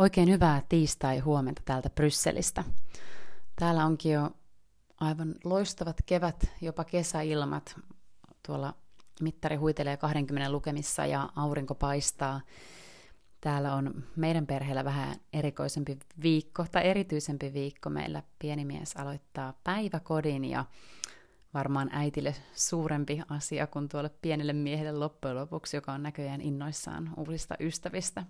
Oikein hyvää tiistai-huomenta täältä Brysselistä. Täällä onkin jo aivan loistavat kevät, jopa kesäilmat. Tuolla mittari huitelee 20 lukemissa ja aurinko paistaa. Täällä on meidän perheellä vähän erikoisempi viikko tai erityisempi viikko. Meillä pieni mies aloittaa päiväkodin ja varmaan äitille suurempi asia kuin tuolle pienelle miehelle loppujen lopuksi, joka on näköjään innoissaan uusista ystävistä.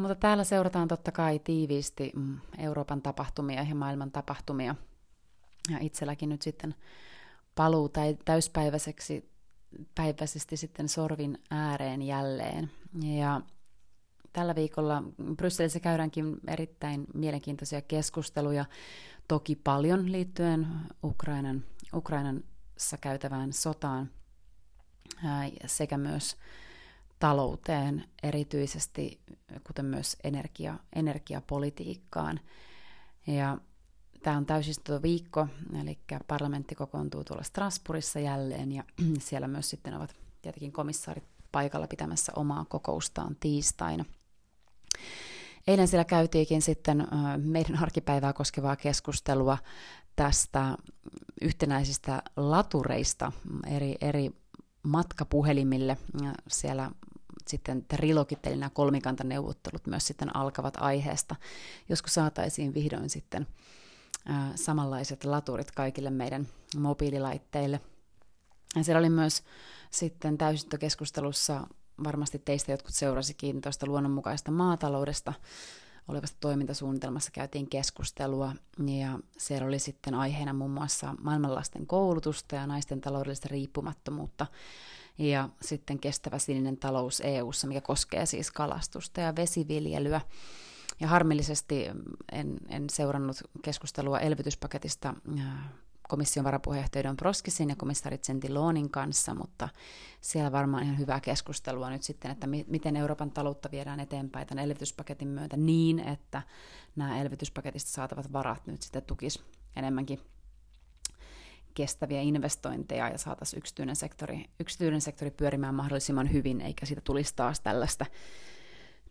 Mutta täällä seurataan totta kai tiiviisti mm, Euroopan tapahtumia ja maailman tapahtumia. Ja itselläkin nyt sitten paluu täyspäiväiseksi päiväisesti sitten sorvin ääreen jälleen. Ja tällä viikolla Brysselissä käydäänkin erittäin mielenkiintoisia keskusteluja, toki paljon liittyen Ukrainan, Ukrainassa käytävään sotaan sekä myös talouteen erityisesti, kuten myös energia, energiapolitiikkaan. Ja tämä on täysistuntoviikko, eli parlamentti kokoontuu tuolla Strasbourgissa jälleen, ja siellä myös sitten ovat tietenkin komissaarit paikalla pitämässä omaa kokoustaan tiistaina. Eilen siellä käytiinkin sitten meidän arkipäivää koskevaa keskustelua tästä yhtenäisistä latureista eri, eri matkapuhelimille. Siellä sitten trilogit, eli nämä kolmikantaneuvottelut myös sitten alkavat aiheesta, joskus saataisiin vihdoin sitten samanlaiset laturit kaikille meidän mobiililaitteille. Ja siellä oli myös sitten täysistökeskustelussa, varmasti teistä jotkut seurasikin tuosta luonnonmukaista maataloudesta olevasta toimintasuunnitelmassa käytiin keskustelua, ja siellä oli sitten aiheena muun muassa maailmanlaisten koulutusta ja naisten taloudellista riippumattomuutta, ja sitten kestävä sininen talous EU:ssa, mikä koskee siis kalastusta ja vesiviljelyä. Ja harmillisesti en, en seurannut keskustelua elvytyspaketista äh, komission varapuheenjohtaja Don Proskisin ja komissaari Gentiloonin kanssa, mutta siellä varmaan ihan hyvää keskustelua nyt sitten, että mi- miten Euroopan taloutta viedään eteenpäin tämän elvytyspaketin myötä niin, että nämä elvytyspaketista saatavat varat nyt sitten tukis enemmänkin kestäviä investointeja ja saataisiin yksityinen sektori, yksityinen sektori pyörimään mahdollisimman hyvin, eikä siitä tulisi taas tällaista,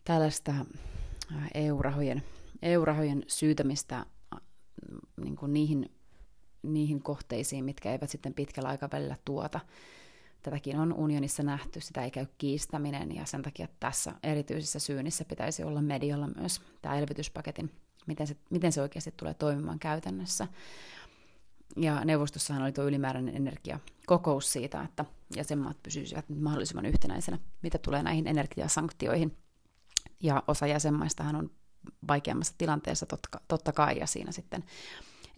tällaista EU-rahojen, EU-rahojen syytämistä niin kuin niihin, niihin kohteisiin, mitkä eivät sitten pitkällä aikavälillä tuota. Tätäkin on unionissa nähty, sitä ei käy kiistäminen, ja sen takia tässä erityisessä syynissä pitäisi olla medialla myös tämä elvytyspaketin, miten se, miten se oikeasti tulee toimimaan käytännössä. Ja neuvostossahan oli tuo ylimääräinen energiakokous siitä, että jäsenmaat pysyisivät mahdollisimman yhtenäisenä, mitä tulee näihin energiasanktioihin. Ja osa jäsenmaistahan on vaikeammassa tilanteessa totta, totta kai, ja siinä sitten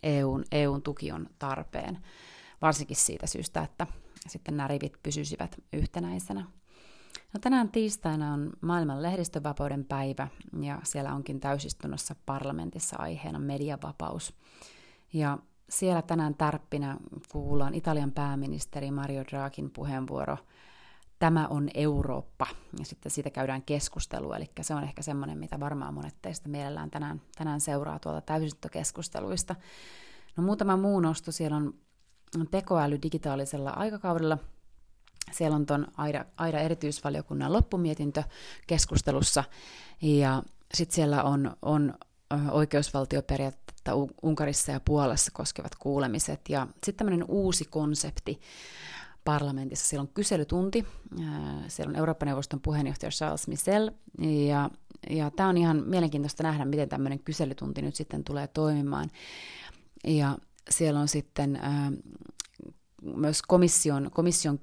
EUn, EUn tuki on tarpeen, varsinkin siitä syystä, että sitten nämä rivit pysyisivät yhtenäisenä. No tänään tiistaina on maailman lehdistövapauden päivä, ja siellä onkin täysistunnossa parlamentissa aiheena mediavapaus. Ja siellä tänään tärppinä kuullaan Italian pääministeri Mario Draghin puheenvuoro Tämä on Eurooppa, ja sitten siitä käydään keskustelua, eli se on ehkä semmoinen, mitä varmaan monet teistä mielellään tänään, tänään seuraa tuolta täysistökeskusteluista. No muutama muu nosto, siellä on tekoäly digitaalisella aikakaudella, siellä on tuon AIDA, AIDA erityisvaliokunnan loppumietintö keskustelussa, ja sitten siellä on, on oikeusvaltioperiaatetta Unkarissa ja Puolassa koskevat kuulemiset. Ja sitten tämmöinen uusi konsepti parlamentissa. Siellä on kyselytunti, siellä on Euroopan neuvoston puheenjohtaja Charles Michel, ja, ja tämä on ihan mielenkiintoista nähdä, miten tämmöinen kyselytunti nyt sitten tulee toimimaan. Ja siellä on sitten myös komission, komission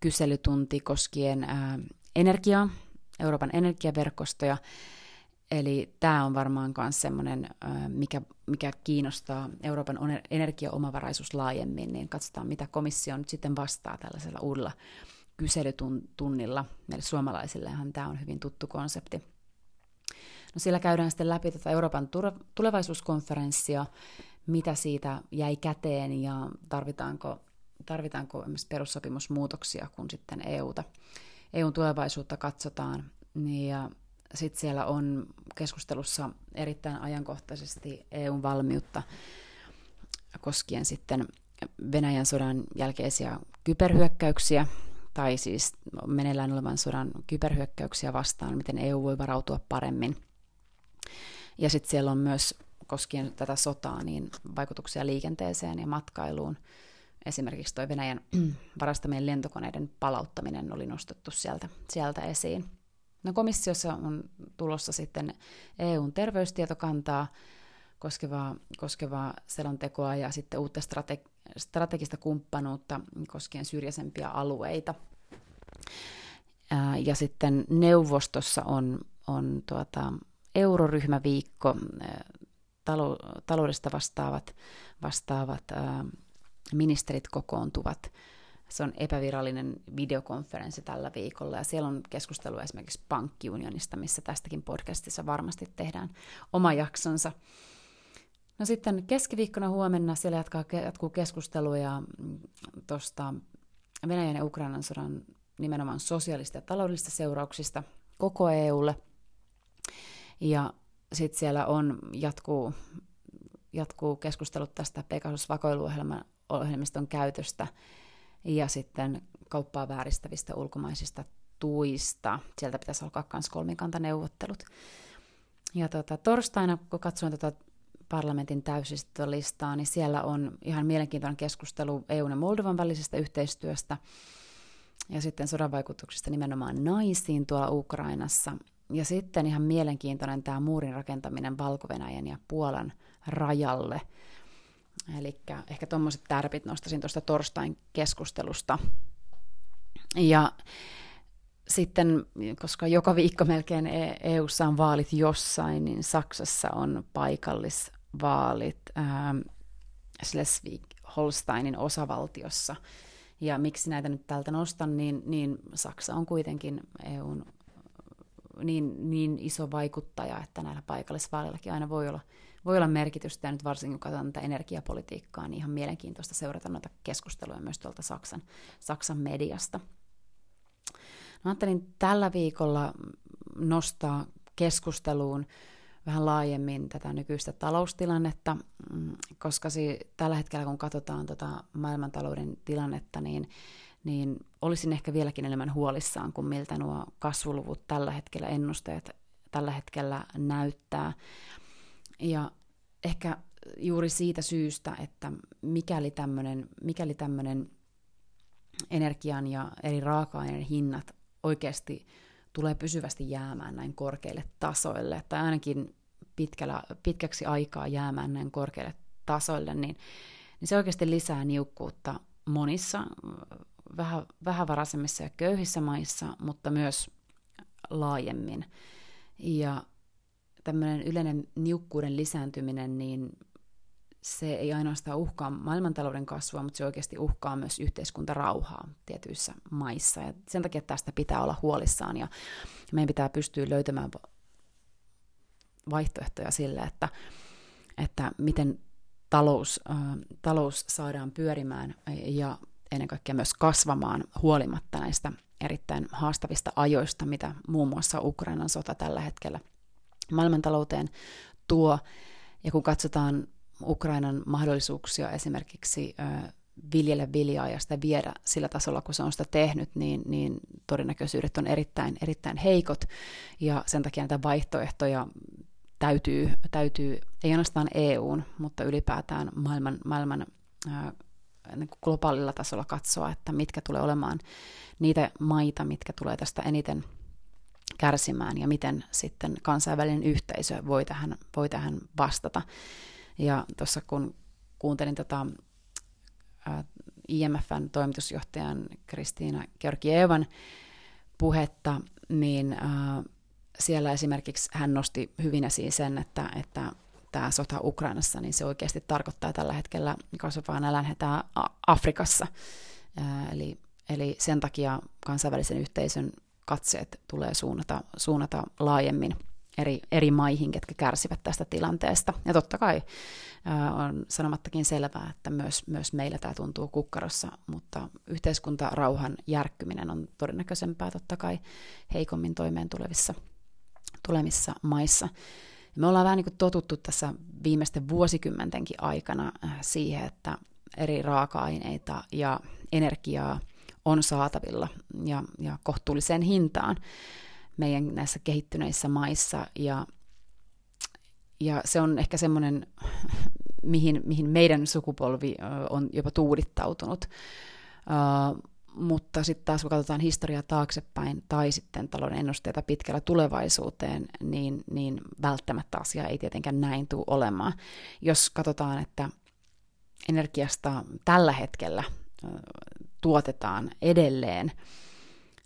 kyselytunti koskien energiaa, Euroopan energiaverkostoja, Eli tämä on varmaan myös semmoinen, mikä, mikä kiinnostaa Euroopan energiaomavaraisuus laajemmin, niin katsotaan, mitä komissio nyt sitten vastaa tällaisella uudella kyselytunnilla. Meille suomalaisillehan tämä on hyvin tuttu konsepti. No siellä käydään sitten läpi tätä Euroopan tulevaisuuskonferenssia, mitä siitä jäi käteen ja tarvitaanko, tarvitaanko perussopimusmuutoksia, kun sitten EUta, EUn tulevaisuutta katsotaan. Ja sitten siellä on keskustelussa erittäin ajankohtaisesti EUn valmiutta koskien sitten Venäjän sodan jälkeisiä kyberhyökkäyksiä, tai siis meneillään olevan sodan kyberhyökkäyksiä vastaan, miten EU voi varautua paremmin. Ja sitten siellä on myös koskien tätä sotaa niin vaikutuksia liikenteeseen ja matkailuun. Esimerkiksi tuo Venäjän varastamien lentokoneiden palauttaminen oli nostettu sieltä, sieltä esiin. No komissiossa on tulossa sitten EUn terveystietokantaa koskevaa, koskevaa selontekoa ja sitten uutta strate- strategista kumppanuutta koskien syrjäisempiä alueita. Ja sitten neuvostossa on, on tuota, euroryhmäviikko, taloudesta vastaavat, vastaavat ministerit kokoontuvat. Se on epävirallinen videokonferenssi tällä viikolla ja siellä on keskustelu esimerkiksi pankkiunionista, missä tästäkin podcastissa varmasti tehdään oma jaksonsa. No sitten keskiviikkona huomenna siellä jatkaa, jatkuu keskusteluja mm, tuosta Venäjän ja Ukrainan sodan nimenomaan sosiaalista ja taloudellista seurauksista koko EUlle. Ja sitten siellä on, jatkuu, jatkuu keskustelut tästä Pegasus-vakoiluohjelmiston käytöstä ja sitten kauppaa vääristävistä ulkomaisista tuista. Sieltä pitäisi alkaa myös kolmikantaneuvottelut. Ja tota, torstaina, kun katsoin tätä tota parlamentin täysistölistaa, niin siellä on ihan mielenkiintoinen keskustelu EUn ja Moldovan välisestä yhteistyöstä ja sitten sodan vaikutuksista nimenomaan naisiin tuolla Ukrainassa. Ja sitten ihan mielenkiintoinen tämä muurin rakentaminen valko ja Puolan rajalle. Eli ehkä tuommoiset tärpit nostaisin tuosta torstain keskustelusta. Ja sitten, koska joka viikko melkein EU:ssa e on vaalit jossain, niin Saksassa on paikallisvaalit ähm, Schleswig-Holsteinin osavaltiossa. Ja miksi näitä nyt täältä nostan, niin, niin Saksa on kuitenkin EUn niin, niin iso vaikuttaja, että näillä paikallisvaalillakin aina voi olla, voi olla merkitystä. Ja nyt varsinkin kun katsotaan tätä energiapolitiikkaa, niin ihan mielenkiintoista seurata noita keskusteluja myös tuolta Saksan, Saksan mediasta. Mä ajattelin tällä viikolla nostaa keskusteluun vähän laajemmin tätä nykyistä taloustilannetta, mm, koska si- tällä hetkellä kun katsotaan tota maailmantalouden tilannetta, niin, niin olisin ehkä vieläkin enemmän huolissaan kuin miltä nuo kasvuluvut tällä hetkellä, ennusteet tällä hetkellä näyttää. Ja ehkä juuri siitä syystä, että mikäli tämmöinen mikäli energian ja eri raaka-aineiden hinnat oikeasti tulee pysyvästi jäämään näin korkeille tasoille, tai ainakin pitkällä, pitkäksi aikaa jäämään näin korkeille tasoille, niin, niin se oikeasti lisää niukkuutta monissa vähän, vähävaraisemmissa ja köyhissä maissa, mutta myös laajemmin. Ja tämmöinen yleinen niukkuuden lisääntyminen, niin se ei ainoastaan uhkaa maailmantalouden kasvua, mutta se oikeasti uhkaa myös yhteiskuntarauhaa tietyissä maissa. Ja sen takia tästä pitää olla huolissaan ja meidän pitää pystyä löytämään vaihtoehtoja sille, että, että miten talous, äh, talous saadaan pyörimään ja ennen kaikkea myös kasvamaan huolimatta näistä erittäin haastavista ajoista, mitä muun muassa Ukrainan sota tällä hetkellä maailmantalouteen tuo. Ja kun katsotaan Ukrainan mahdollisuuksia esimerkiksi viljellä viljaa ja sitä viedä sillä tasolla, kun se on sitä tehnyt, niin, niin todennäköisyydet on erittäin, erittäin heikot. Ja sen takia näitä vaihtoehtoja täytyy, täytyy ei ainoastaan EUn, mutta ylipäätään maailman, maailman ää, niin globaalilla tasolla katsoa, että mitkä tulee olemaan niitä maita, mitkä tulee tästä eniten kärsimään ja miten sitten kansainvälinen yhteisö voi tähän, voi tähän vastata. Ja tuossa kun kuuntelin tota, IMFn toimitusjohtajan Kristiina Georgievan puhetta, niin äh, siellä esimerkiksi hän nosti hyvin esiin sen, että, että tämä sota Ukrainassa, niin se oikeasti tarkoittaa tällä hetkellä kasvavaa nälänhätää Afrikassa. Äh, eli, eli sen takia kansainvälisen yhteisön katseet tulee suunnata, suunnata laajemmin eri, eri maihin, ketkä kärsivät tästä tilanteesta. Ja totta kai on sanomattakin selvää, että myös, myös meillä tämä tuntuu kukkarossa, mutta yhteiskuntarauhan järkkyminen on todennäköisempää totta kai heikommin toimeen tulevissa, tulevissa maissa. Me ollaan vähän niin kuin totuttu tässä viimeisten vuosikymmentenkin aikana siihen, että eri raaka-aineita ja energiaa on saatavilla ja, ja kohtuulliseen hintaan meidän näissä kehittyneissä maissa. Ja, ja se on ehkä semmoinen, mihin, mihin meidän sukupolvi on jopa tuudittautunut. Uh, mutta sitten taas kun katsotaan historiaa taaksepäin tai sitten talouden ennusteita pitkällä tulevaisuuteen, niin, niin välttämättä asia ei tietenkään näin tule olemaan. Jos katsotaan, että energiasta tällä hetkellä tuotetaan edelleen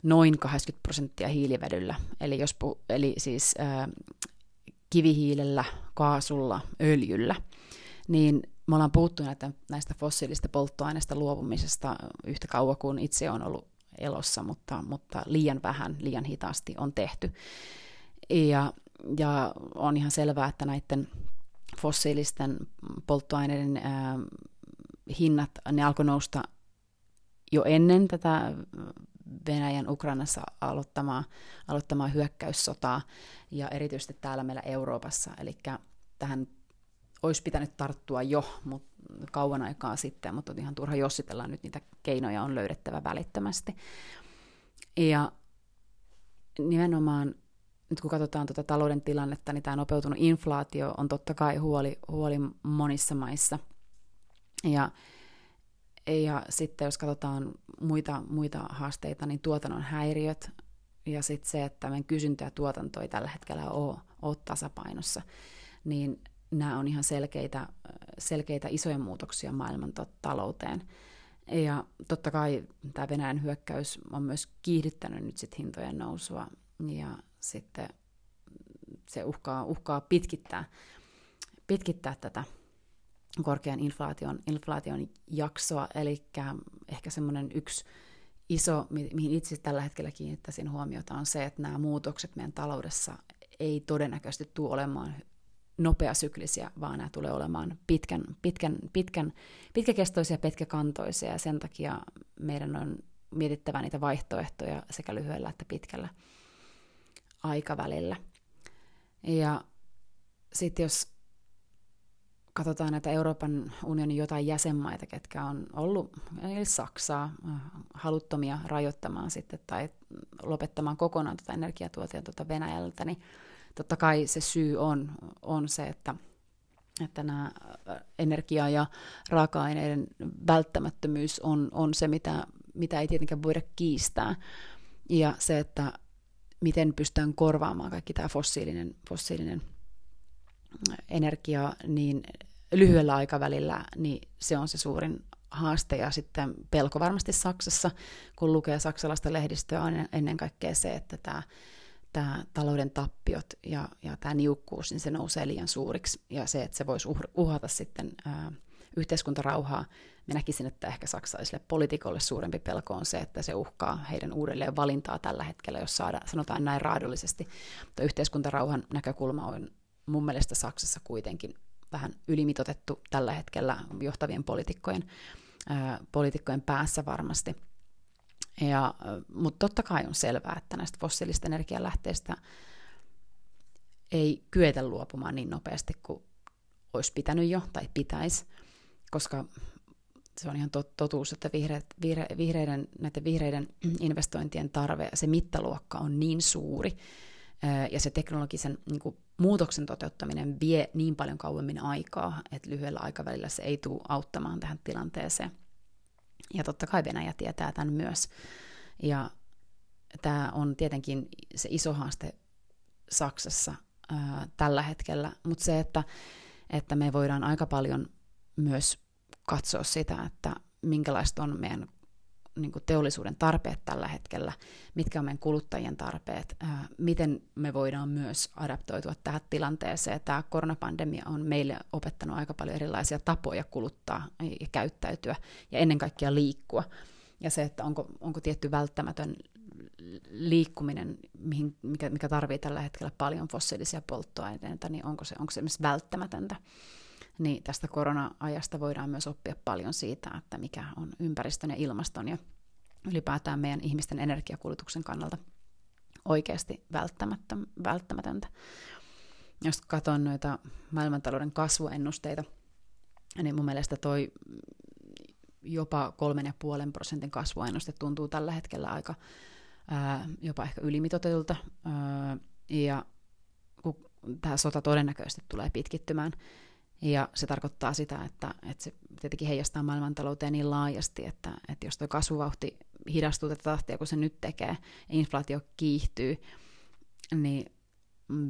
noin 80 prosenttia hiilivedyllä, eli, jos pu, eli siis ää, kivihiilellä, kaasulla, öljyllä, niin me ollaan puhuttu näitä, näistä fossiilista polttoaineista luopumisesta yhtä kauan kuin itse on ollut elossa, mutta, mutta liian vähän, liian hitaasti on tehty. Ja, ja on ihan selvää, että näiden fossiilisten polttoaineiden ää, hinnat, ne alkoi nousta jo ennen tätä Venäjän Ukrainassa aloittamaa, aloittamaa hyökkäyssotaa ja erityisesti täällä meillä Euroopassa. Eli tähän olisi pitänyt tarttua jo mut, kauan aikaa sitten, mutta ihan turha jossitella nyt niitä keinoja on löydettävä välittömästi. Ja nimenomaan nyt kun katsotaan tuota talouden tilannetta, niin tämä nopeutunut inflaatio on totta kai huoli, huoli monissa maissa. Ja, ja sitten jos katsotaan muita, muita haasteita, niin tuotannon häiriöt ja sitten se, että meidän kysyntä ja tuotanto ei tällä hetkellä ole, ole tasapainossa, niin nämä on ihan selkeitä, selkeitä isoja muutoksia maailman talouteen. Ja totta kai tämä Venäjän hyökkäys on myös kiihdyttänyt nyt sit hintojen nousua ja sitten se uhkaa, uhkaa pitkittää, pitkittää tätä korkean inflaation, inflaation jaksoa, eli ehkä semmoinen yksi iso, mihin itse tällä hetkellä kiinnittäisin huomiota, on se, että nämä muutokset meidän taloudessa ei todennäköisesti tule olemaan nopeasyklisiä, vaan nämä tulee olemaan pitkän, pitkän, pitkän, pitkäkestoisia pitkäkantoisia, ja sen takia meidän on mietittävä niitä vaihtoehtoja sekä lyhyellä että pitkällä aikavälillä. Ja sitten jos katsotaan näitä Euroopan unionin jotain jäsenmaita, ketkä on ollut, eli Saksaa, haluttomia rajoittamaan sitten tai lopettamaan kokonaan tätä energiatuotantoa Venäjältä, niin totta kai se syy on, on se, että, että nämä energia- ja raaka-aineiden välttämättömyys on, on se, mitä, mitä ei tietenkään voida kiistää. Ja se, että miten pystytään korvaamaan kaikki tämä fossiilinen, fossiilinen energia, niin lyhyellä aikavälillä niin se on se suurin haaste ja sitten pelko varmasti Saksassa, kun lukee saksalaista lehdistöä, on ennen kaikkea se, että tämä tämä talouden tappiot ja, ja tämä niukkuus, niin se nousee liian suuriksi. Ja se, että se voisi uhata sitten ää, yhteiskuntarauhaa. Mä näkisin, että ehkä saksalaisille poliitikolle suurempi pelko on se, että se uhkaa heidän uudelleen valintaa tällä hetkellä, jos saada, sanotaan näin raadollisesti. Mutta yhteiskuntarauhan näkökulma on mun mielestä Saksassa kuitenkin vähän ylimitotettu tällä hetkellä johtavien poliitikkojen, poliitikkojen päässä varmasti – ja, mutta totta kai on selvää, että näistä fossiilista energialähteistä ei kyetä luopumaan niin nopeasti kuin olisi pitänyt jo tai pitäisi, koska se on ihan totuus, että vihreät, vihre, vihreiden, näiden vihreiden investointien tarve se mittaluokka on niin suuri, ja se teknologisen niin kuin, muutoksen toteuttaminen vie niin paljon kauemmin aikaa, että lyhyellä aikavälillä se ei tule auttamaan tähän tilanteeseen. Ja totta kai Venäjä tietää tämän myös. Ja tämä on tietenkin se iso haaste Saksassa ää, tällä hetkellä, mutta se, että, että me voidaan aika paljon myös katsoa sitä, että minkälaiset on meidän niin kuin teollisuuden tarpeet tällä hetkellä, mitkä on meidän kuluttajien tarpeet, ää, miten me voidaan myös adaptoitua tähän tilanteeseen. Tämä koronapandemia on meille opettanut aika paljon erilaisia tapoja kuluttaa ja käyttäytyä ja ennen kaikkea liikkua. Ja se, että onko, onko tietty välttämätön liikkuminen, mihin, mikä, mikä tarvii tällä hetkellä paljon fossiilisia polttoaineita, niin onko se, onko se esimerkiksi välttämätöntä niin tästä korona-ajasta voidaan myös oppia paljon siitä, että mikä on ympäristön ja ilmaston ja ylipäätään meidän ihmisten energiakulutuksen kannalta oikeasti välttämätöntä. Jos katson noita maailmantalouden kasvuennusteita, niin mun mielestä toi jopa kolmen ja puolen prosentin kasvuennuste tuntuu tällä hetkellä aika ää, jopa ehkä ylimitotetulta. Ää, ja kun tämä sota todennäköisesti tulee pitkittymään. Ja se tarkoittaa sitä, että, että se tietenkin heijastaa maailmantalouteen niin laajasti, että, että jos tuo kasvuvauhti hidastuu tätä tahtia, kun se nyt tekee, ja inflaatio kiihtyy, niin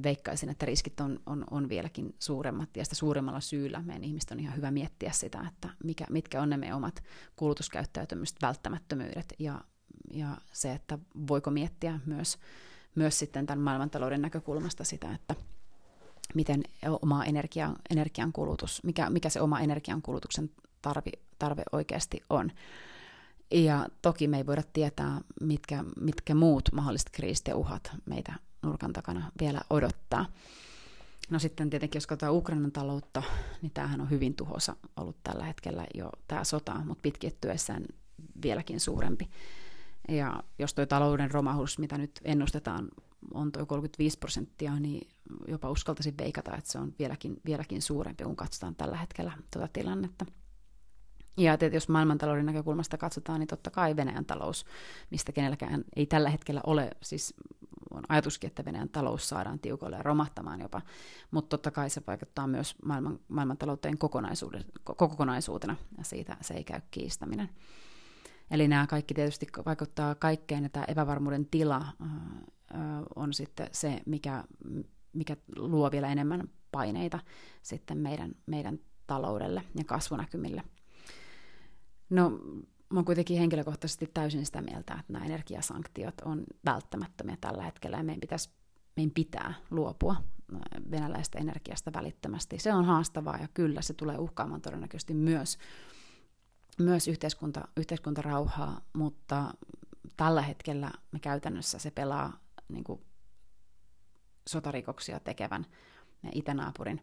veikkaisin, että riskit on, on, on vieläkin suuremmat, ja sitä suuremmalla syyllä meidän ihmisten on ihan hyvä miettiä sitä, että mikä, mitkä on ne meidän omat kulutuskäyttäytymiset, välttämättömyydet, ja, ja se, että voiko miettiä myös, myös sitten tämän maailmantalouden näkökulmasta sitä, että miten oma energia, kulutus, mikä, mikä se oma energian kulutuksen tarvi, tarve oikeasti on. Ja toki me ei voida tietää, mitkä, mitkä muut mahdolliset kriisit ja uhat meitä nurkan takana vielä odottaa. No sitten tietenkin, jos katsotaan Ukrainan taloutta, niin tämähän on hyvin tuhoisa ollut tällä hetkellä jo tämä sota, mutta pitkittyessään vieläkin suurempi. Ja jos tuo talouden romahus, mitä nyt ennustetaan, on tuo 35 prosenttia, niin jopa uskaltaisin veikata, että se on vieläkin, vieläkin suurempi, kun katsotaan tällä hetkellä tuota tilannetta. Ja tietysti jos maailmantalouden näkökulmasta katsotaan, niin totta kai Venäjän talous, mistä kenelläkään ei tällä hetkellä ole, siis on ajatuskin, että Venäjän talous saadaan tiukoille ja romahtamaan jopa, mutta totta kai se vaikuttaa myös maailman, maailmantalouteen kokonaisuutena, ja siitä se ei käy kiistäminen. Eli nämä kaikki tietysti vaikuttaa kaikkeen, että epävarmuuden tila on sitten se, mikä, mikä luo vielä enemmän paineita sitten meidän, meidän taloudelle ja kasvunäkymille. No, mä oon kuitenkin henkilökohtaisesti täysin sitä mieltä, että nämä energiasanktiot on välttämättömiä tällä hetkellä ja meidän, pitäisi, meidän pitää luopua venäläistä energiasta välittömästi. Se on haastavaa ja kyllä se tulee uhkaamaan todennäköisesti myös, myös yhteiskunta, yhteiskuntarauhaa, mutta tällä hetkellä me käytännössä se pelaa niin kuin sotarikoksia tekevän itänaapurin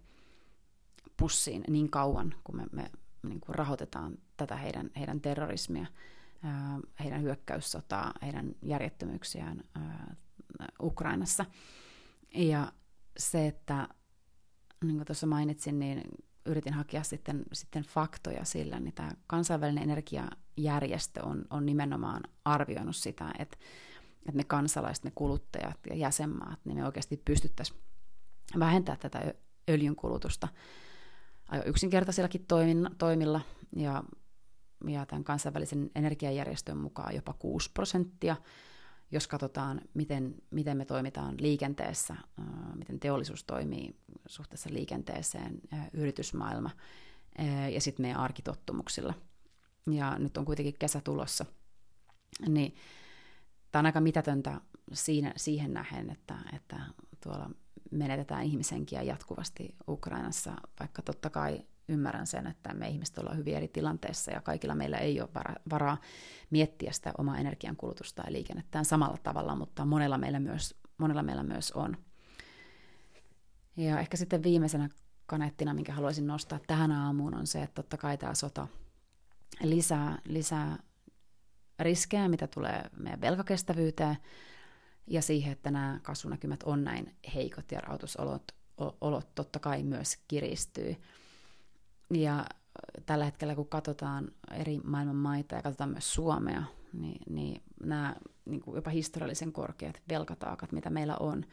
pussiin niin kauan, kun me, me niin kuin rahoitetaan tätä heidän, heidän terrorismia, heidän hyökkäyssotaa, heidän järjettömyyksiään Ukrainassa. Ja se, että niin kuin tuossa mainitsin, niin yritin hakea sitten, sitten faktoja sillä, niin tämä kansainvälinen energiajärjestö on, on nimenomaan arvioinut sitä, että, että me kansalaiset, me kuluttajat ja jäsenmaat, niin me oikeasti pystyttäisiin vähentämään tätä öljyn kulutusta aika yksinkertaisillakin toimilla, ja, ja tämän kansainvälisen energiajärjestön mukaan jopa 6 prosenttia. Jos katsotaan, miten, miten me toimitaan liikenteessä, miten teollisuus toimii suhteessa liikenteeseen, yritysmaailma ja sitten meidän arkitottumuksilla. Ja nyt on kuitenkin kesä tulossa, niin tämä on aika mitätöntä siinä, siihen nähen, että, että tuolla menetetään ihmisenkiä jatkuvasti Ukrainassa, vaikka totta kai ymmärrän sen, että me ihmiset ollaan hyvin eri tilanteessa ja kaikilla meillä ei ole varaa miettiä sitä omaa energiankulutusta ja liikennettään samalla tavalla, mutta monella meillä myös, monella meillä myös on. Ja ehkä sitten viimeisenä kaneettina, minkä haluaisin nostaa tähän aamuun, on se, että totta kai tämä sota lisää, lisää riskejä, mitä tulee meidän velkakestävyyteen, ja siihen, että nämä kasvunäkymät on näin heikot ja rahoitusolot olot totta kai myös kiristyy. Ja tällä hetkellä, kun katsotaan eri maailman maita ja katsotaan myös Suomea, niin, niin nämä niin kuin jopa historiallisen korkeat velkataakat, mitä meillä on,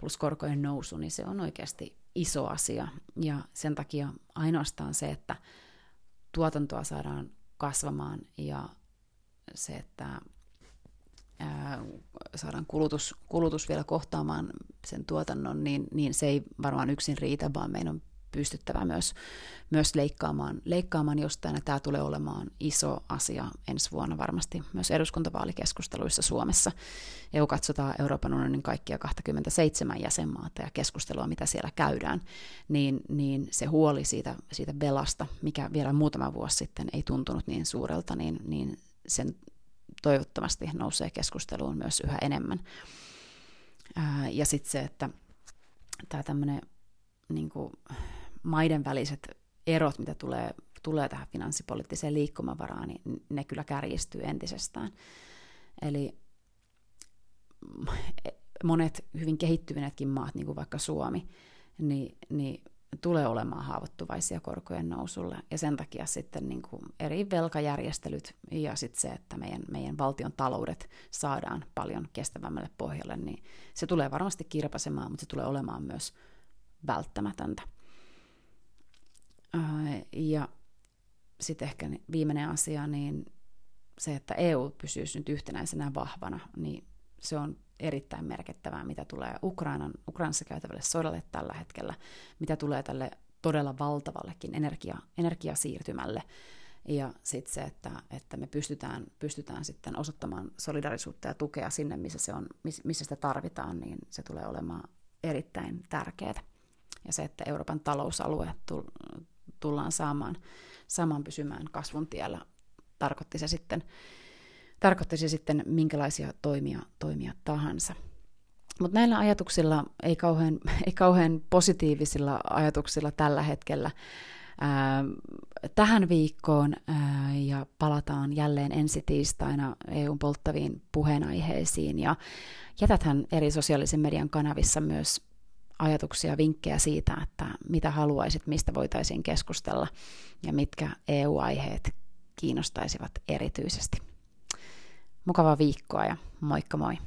plus korkojen nousu, niin se on oikeasti iso asia. Ja sen takia ainoastaan se, että tuotantoa saadaan kasvamaan ja se, että ää, saadaan kulutus, kulutus vielä kohtaamaan sen tuotannon, niin, niin se ei varmaan yksin riitä, vaan meidän on pystyttävä myös, myös leikkaamaan, leikkaamaan jostain, ja tämä tulee olemaan iso asia ensi vuonna varmasti myös eduskuntavaalikeskusteluissa Suomessa. Kun katsotaan Euroopan unionin kaikkia 27 jäsenmaata ja keskustelua, mitä siellä käydään, niin, niin se huoli siitä, siitä velasta, mikä vielä muutama vuosi sitten ei tuntunut niin suurelta, niin, niin sen toivottavasti nousee keskusteluun myös yhä enemmän. Ja sitten se, että tämä tämmöinen niin maiden väliset erot, mitä tulee, tulee tähän finanssipoliittiseen liikkumavaraan, niin ne kyllä kärjistyy entisestään. Eli monet hyvin kehittyneetkin maat, niin kuin vaikka Suomi, niin, niin tulee olemaan haavoittuvaisia korkojen nousulle. Ja sen takia sitten niin kuin eri velkajärjestelyt ja sitten se, että meidän, meidän valtion taloudet saadaan paljon kestävämmälle pohjalle, niin se tulee varmasti kirpasemaan, mutta se tulee olemaan myös välttämätöntä. Ja sitten ehkä viimeinen asia, niin se, että EU pysyisi nyt yhtenäisenä vahvana, niin se on erittäin merkittävää, mitä tulee Ukrainan, Ukrainassa käytävälle sodalle tällä hetkellä, mitä tulee tälle todella valtavallekin energia, energiasiirtymälle. Ja sitten se, että, että me pystytään, pystytään sitten osoittamaan solidarisuutta ja tukea sinne, missä, se on, missä sitä tarvitaan, niin se tulee olemaan erittäin tärkeää. Ja se, että Euroopan talousalue tullaan saamaan, saamaan pysymään kasvun tiellä, tarkoitti se sitten, tarkoitti se sitten minkälaisia toimia, toimia tahansa. Mutta näillä ajatuksilla, ei kauhean, ei kauhean positiivisilla ajatuksilla tällä hetkellä, ää, tähän viikkoon ää, ja palataan jälleen ensi tiistaina EUn polttaviin puheenaiheisiin ja jätäthän eri sosiaalisen median kanavissa myös ajatuksia, vinkkejä siitä, että mitä haluaisit, mistä voitaisiin keskustella ja mitkä EU-aiheet kiinnostaisivat erityisesti. Mukavaa viikkoa ja moikka moi!